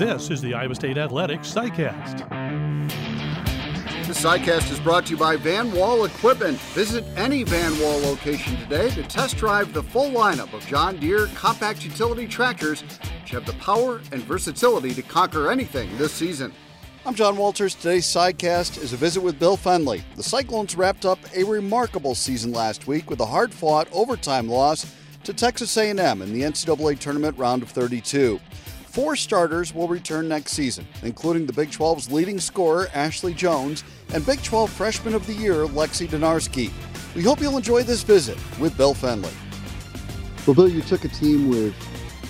This is the Iowa State Athletics CyCast. The CyCast is brought to you by Van Wall Equipment. Visit any Van Wall location today to test drive the full lineup of John Deere compact utility tractors, which have the power and versatility to conquer anything this season. I'm John Walters. Today's CyCast is a visit with Bill Fennelly. The Cyclones wrapped up a remarkable season last week with a hard-fought overtime loss to Texas A&M in the NCAA tournament round of 32. Four starters will return next season, including the Big 12's leading scorer, Ashley Joens, and Big 12 Freshman of the Year, Lexi Donarski. We hope you'll enjoy this visit with Bill Fennelly. Well, Bill, you took a team with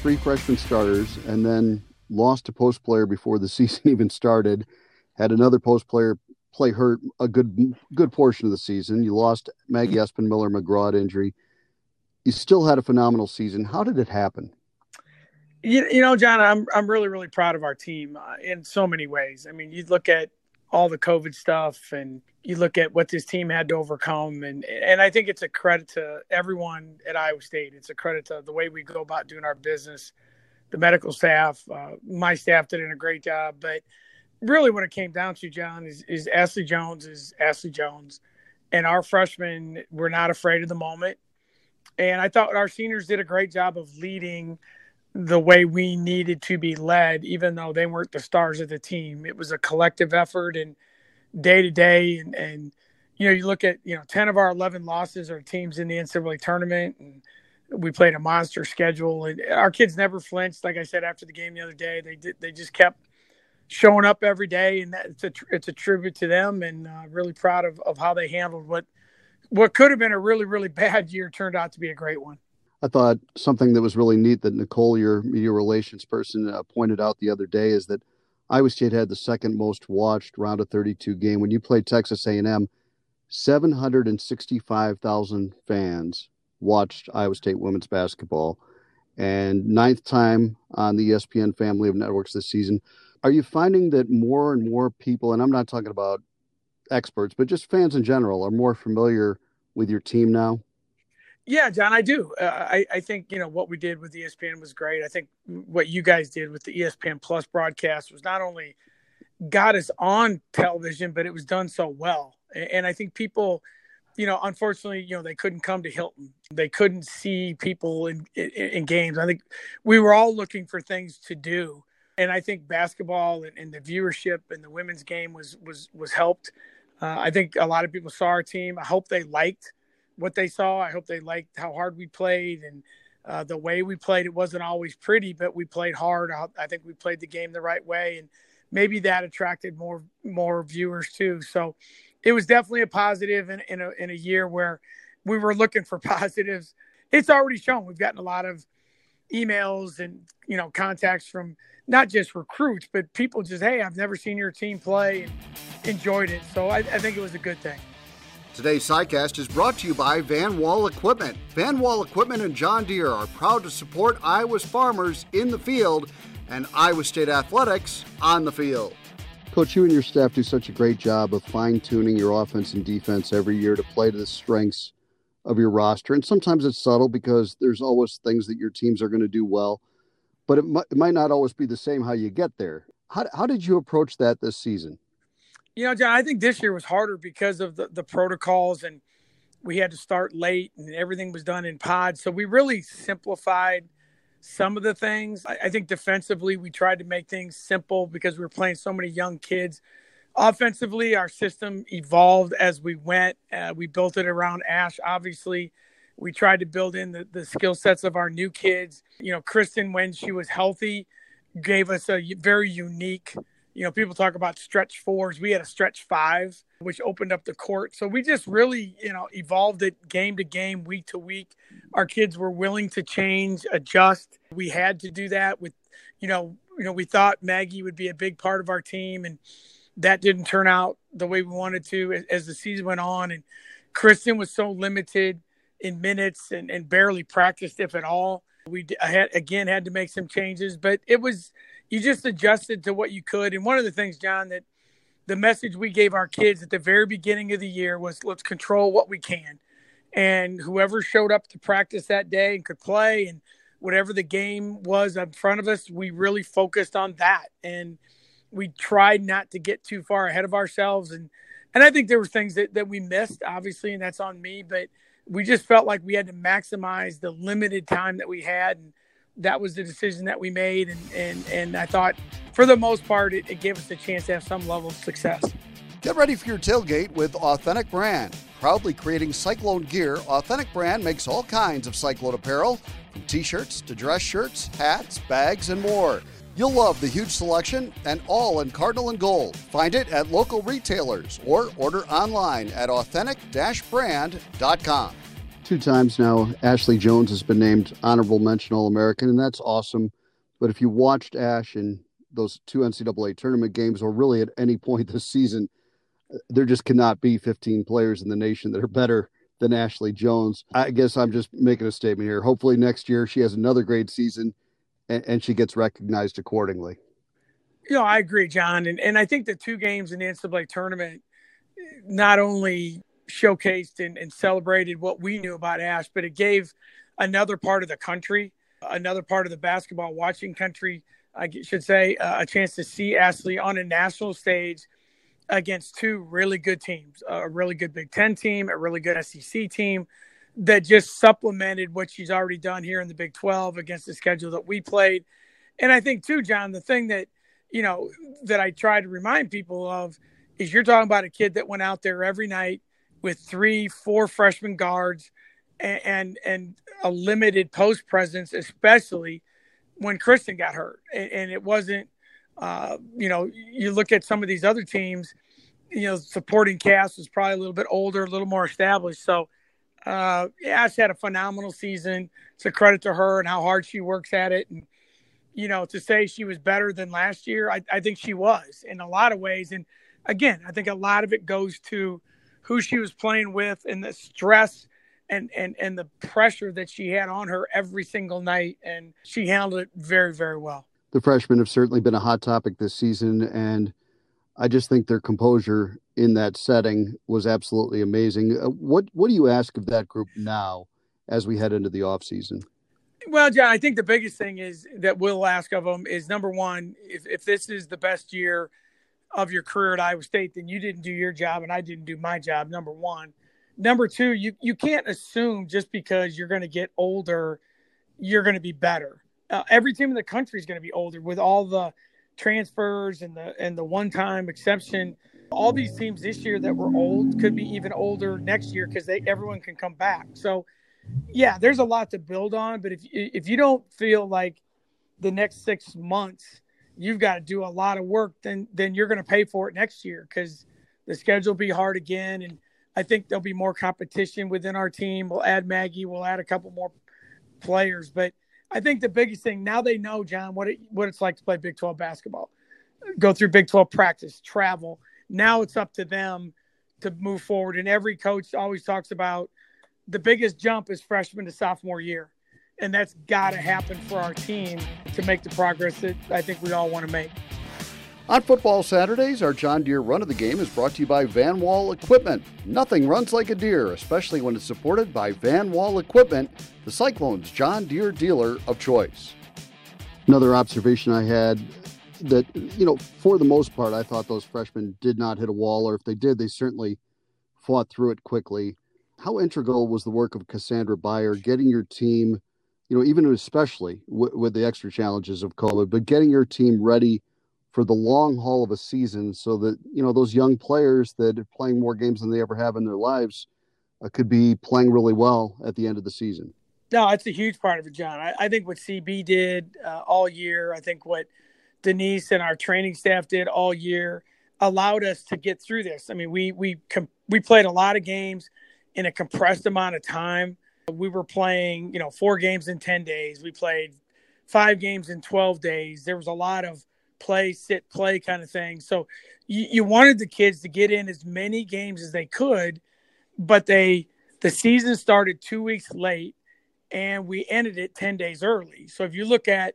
three freshman starters and then lost a post player before the season even started, had another post player play hurt a good good portion of the season. You lost Maggie Espenmiller-McGraw injury. You still had a phenomenal season. How did it happen? You, you know, John, I'm I'm really really proud of our team uh, in so many ways. I mean, you look at all the COVID stuff, and you look at what this team had to overcome, and and I think it's a credit to everyone at Iowa State. It's a credit to the way we go about doing our business, the medical staff, uh, my staff did a great job, but really, what it came down to, John, is is Ashley Joens is Ashley Joens, and our freshmen were not afraid of the moment, and I thought our seniors did a great job of leading the way we needed to be led, even though they weren't the stars of the team. It was a collective effort and day to day. And, and, you know, you look at, you know, 10 of our 11 losses are teams in the NCAA tournament. And we played a monster schedule. And our kids never flinched. Like I said after the game the other day, they did, they just kept showing up every day. And it's a, it's a tribute to them and uh, really proud of, of how they handled what, what could have been a really, really bad year turned out to be a great one. I thought something that was really neat that Nicole, your media relations person, uh, pointed out the other day is that Iowa State had the second most watched round of 32 game. When you played Texas A&M, 765,000 fans watched Iowa State women's basketball, and ninth time on the ESPN family of networks this season. Are you finding that more and more people, and I'm not talking about experts, but just fans in general, are more familiar with your team now? Yeah, John, I do. Uh, I, I think you know what we did with ESPN was great. I think what you guys did with the ESPN Plus broadcast was not only got us on television, but it was done so well. And I think people, you know, unfortunately, you know, they couldn't come to Hilton. They couldn't see people in, in, in games. I think we were all looking for things to do, and I think basketball and, and the viewership and the women's game was was was helped. Uh, I think a lot of people saw our team. I hope they liked what they saw. I hope they liked how hard we played and uh, the way we played. It wasn't always pretty, but we played hard. I think we played the game the right way, and maybe that attracted more more viewers too. So it was definitely a positive in, in a in a year where we were looking for positives. It's already shown. We've gotten a lot of emails and you know contacts from not just recruits, but people just hey, I've never seen your team play and enjoyed it. So I, I think it was a good thing. Today's CyCast is brought to you by Van Wall Equipment. Van Wall Equipment and John Deere are proud to support Iowa's farmers in the field and Iowa State athletics on the field. Coach, you and your staff do such a great job of fine tuning your offense and defense every year to play to the strengths of your roster. And sometimes it's subtle because there's always things that your teams are going to do well, but it might, it might not always be the same how you get there. How, how did you approach that this season? You know, John, I think this year was harder because of the, the protocols and we had to start late and everything was done in pods. So we really simplified some of the things. I, I, think defensively, we tried to make things simple because we were playing so many young kids. Offensively, our system evolved as we went. Uh, we built it around Ash, obviously. We tried to build in the, the skill sets of our new kids. You know, Kristen, when she was healthy, gave us a very unique you know, people talk about stretch fours. We had a stretch five, which opened up the court. So we just really, you know, evolved it game to game, week to week. Our kids were willing to change, adjust. We had to do that with, you know, you know, we thought Maggie would be a big part of our team, and that didn't turn out the way we wanted to as the season went on. And Kristen was so limited in minutes and, and barely practiced, if at all. We had again had to make some changes, but it was you just adjusted to what you could. And one of the things, John, that the message we gave our kids at the very beginning of the year was let's control what we can. And whoever showed up to practice that day and could play, and whatever the game was in front of us, we really focused on that. And we tried not to get too far ahead of ourselves. And, and I think there were things that, that we missed, obviously, and that's on me, but we just felt like we had to maximize the limited time that we had. And that was the decision that we made. And, and, and I thought for the most part, it, it gave us a chance to have some level of success. Get ready for your tailgate with Authentic Brand. Proudly creating Cyclone gear, Authentic Brand makes all kinds of Cyclone apparel, from t shirts to dress shirts, hats, bags, and more. You'll love the huge selection and all in cardinal and gold. Find it at local retailers or order online at authentic brand.com. Two times now, Ashley Joens has been named Honorable Mention All American, and that's awesome. But if you watched Ash in those two NCAA tournament games, or really at any point this season, there just cannot be 15 players in the nation that are better than Ashley Joens. I guess I'm just making a statement here. Hopefully next year she has another great season and, and she gets recognized accordingly. You know, I agree, John. And, and I think the two games in the NCAA tournament not only showcased and, and celebrated what we knew about Ash, but it gave another part of the country, another part of the basketball watching country, I should say, uh, a chance to see Ashley on a national stage – against two really good teams a really good Big Ten team, a really good SEC team that just supplemented what she's already done here in the Big 12 against the schedule that we played. And I think, too, John, the thing that, you know, that I try to remind people of is you're talking about a kid that went out there every night with three, four freshman guards and, and, and a limited post presence, especially when Kristen got hurt. And, and it wasn't uh, you know, you look at some of these other teams, you know, supporting cast is probably a little bit older, a little more established. So, uh, she had a phenomenal season. It's a credit to her and how hard she works at it. And, you know, to say she was better than last year, I, I think she was in a lot of ways. And again, I think a lot of it goes to who she was playing with and the stress and, and, and the pressure that she had on her every single night. And she handled it very, very well the freshmen have certainly been a hot topic this season, and I just think their composure in that setting was absolutely amazing. Uh, what what do you ask of that group now as we head into the off season? Well, John, I think the biggest thing is that we'll ask of them is number one, if, if this is the best year of your career at Iowa State, then you didn't do your job and I didn't do my job. Number one. Number two, you you can't assume just because you're going to get older, you're going to be better uh, every team in the country is going to be older with all the transfers and the and the one-time exception. All these teams this year that were old could be even older next year because they everyone can come back. So, yeah, there's a lot to build on. But if if you don't feel like the next six months you've got to do a lot of work, then then you're going to pay for it next year because the schedule will be hard again. And I think there'll be more competition within our team. We'll add Maggie. We'll add a couple more players, but I think the biggest thing now they know, John, what it what it's like to play Big 12 basketball, go through Big 12 practice, travel. Now it's up to them to move forward. And every coach always talks about the biggest jump is freshman to sophomore year. And that's got to happen for our team to make the progress that I think we all want to make. On football Saturdays, our John Deere Run of the Game is brought to you by Van Wall Equipment. Nothing runs like a deer, especially when it's supported by Van Wall Equipment, the Cyclones John Deere dealer of choice. Another observation I had that, you know, for the most part, I thought those freshmen did not hit a wall, or if they did, they certainly fought through it quickly. How integral was the work of Cassandra Beyer getting your team, you know, even especially w- with the extra challenges of COVID, but getting your team ready? for the long haul of a season so that you know those young players that are playing more games than they ever have in their lives uh, could be playing really well at the end of the season. No it's a huge part of it john. I, I think what cb did uh, all year i think what denise and our training staff did all year allowed us to get through this. I mean we we com- we played a lot of games in a compressed amount of time we were playing you know four games in 10 days we played five games in 12 days there was a lot of play, sit, play kind of thing. So you, you wanted the kids to get in as many games as they could, but they the season started two weeks late and we ended it 10 days early. So if you look at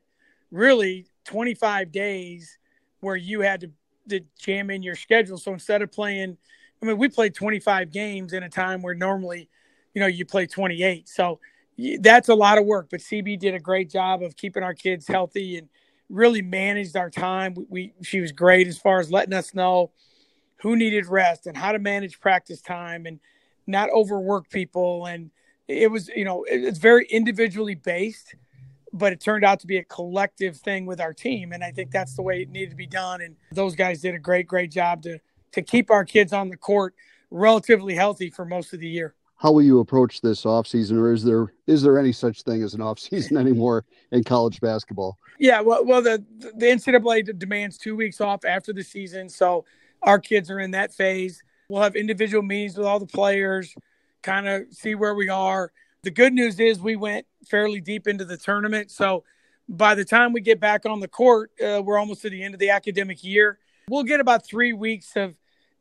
really 25 days where you had to, to jam in your schedule. So instead of playing, I mean, we played 25 games in a time where normally, you know, you play 28. So that's a lot of work. But CB did a great job of keeping our kids healthy and really managed our time. We, we she was great as far as letting us know who needed rest and how to manage practice time and not overwork people. And it was, you know, it's very individually based, but it turned out to be a collective thing with our team. And I think that's the way it needed to be done. And those guys did a great, great job to to keep our kids on the court relatively healthy for most of the year how will you approach this offseason or is there is there any such thing as an offseason anymore in college basketball? Yeah well, well the the ncaa demands two weeks off after the season so our kids are in that phase. We'll have individual meetings with all the players kind of see where we are. The good news is we went fairly deep into the tournament so by the time we get back on the court uh, we're almost to the end of the academic year. We'll get about three weeks of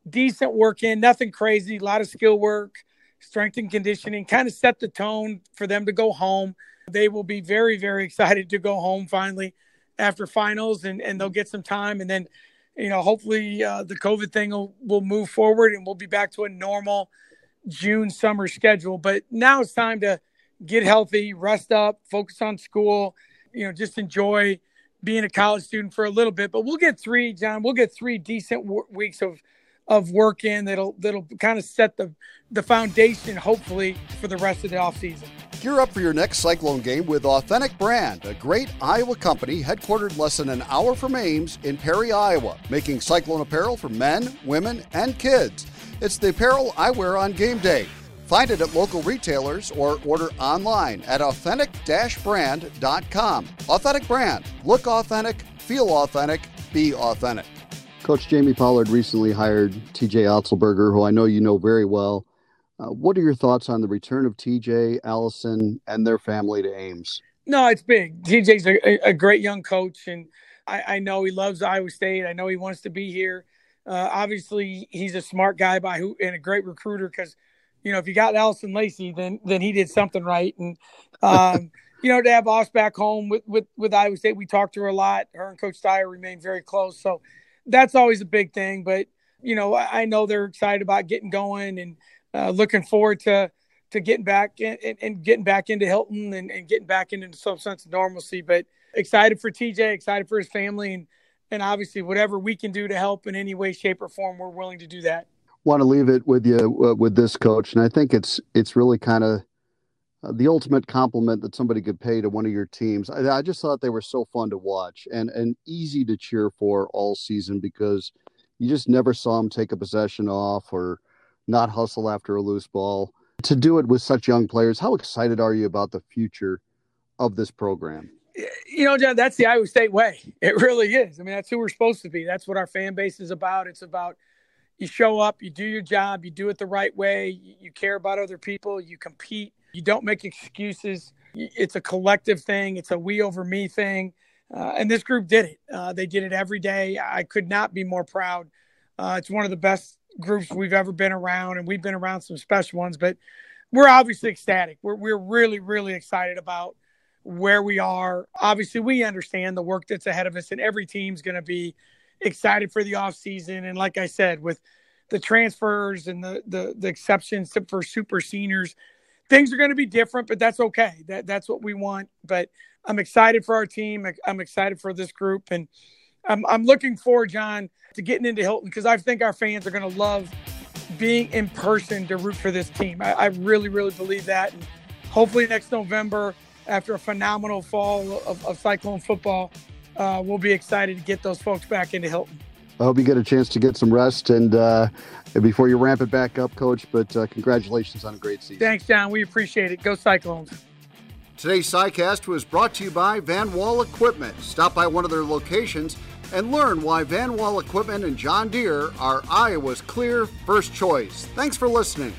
decent work in nothing crazy a lot of skill work strength and conditioning, kind of set the tone for them to go home. They will be very, very excited to go home finally after finals and, and they'll get some time. And then, you know, hopefully uh, the COVID thing will, will move forward and we'll be back to a normal June summer schedule. But now it's time to get healthy, rest up, focus on school, you know, just enjoy being a college student for a little bit. But we'll get three, John, we'll get three decent w- weeks of of work in that'll that'll kind of set the the foundation hopefully for the rest of the offseason. Gear up for your next Cyclone game with Authentic Brand, a great Iowa company headquartered less than an hour from Ames in Perry, Iowa, making Cyclone apparel for men, women, and kids. It's the apparel I wear on game day. Find it at local retailers or order online at authentic-brand.com. Authentic Brand. Look authentic, feel authentic, be authentic. Coach Jamie Pollard recently hired TJ Otzelberger, who I know you know very well. Uh, what are your thoughts on the return of TJ, Allison, and their family to Ames? No, it's big. TJ's a, a great young coach, and I, I, know he loves Iowa State. I know he wants to be here. Uh, obviously, he's a smart guy by who and a great recruiter because, you know, if you got Allison Lacey, then then he did something right. And um, you know, to have Oss back home with with with Iowa State, we talked to her a lot. Her and Coach Steyer remain very close, so that's always a big thing. But you know, I know they're excited about getting going and uh, looking forward to to getting back and, and getting back into Hilton and, and, getting back into some sense of normalcy. But excited for TJ, excited for his family, and and obviously whatever we can do to help in any way, shape, or form, we're willing to do that. Want to leave it with you uh, with this coach, and I think it's it's really kind of uh, the ultimate compliment that somebody could pay to one of your teams. I, I, just thought they were so fun to watch and and easy to cheer for all season because you just never saw them take a possession off or not hustle after a loose ball. To do it with such young players, how excited are you about the future of this program? You know, John, that's the Iowa State way. It really is. I mean, that's who we're supposed to be. That's what our fan base is about. It's about you show up, you do your job, you do it the right way, you care about other people, you compete you don't make excuses. It's a collective thing. It's a we over me thing. Uh, and this group did it. Uh, they did it every day. I could not be more proud. Uh, it's one of the best groups we've ever been around, and we've been around some special ones. But we're obviously ecstatic. We're we're really really excited about where we are. Obviously, we understand the work that's ahead of us, and every team's going to be excited for the off season. And like I said, with the transfers and the the, the exceptions for super seniors, things are going to be different, but that's okay. That that's what we want. But I'm excited for our team. I'm excited for this group, and I'm I'm looking forward, John, to getting into Hilton because I think our fans are going to love being in person to root for this team. I, I really, really believe that. And hopefully next November, after a phenomenal fall of, of Cyclone football, uh, we'll be excited to get those folks back into Hilton. I hope you get a chance to get some rest and uh, before you ramp it back up, Coach. But uh, congratulations on a great season. Thanks, John. We appreciate it. Go Cyclones. Today's CyCast was brought to you by Van Wall Equipment. Stop by one of their locations and learn why Van Wall Equipment and John Deere are Iowa's clear first choice. Thanks for listening.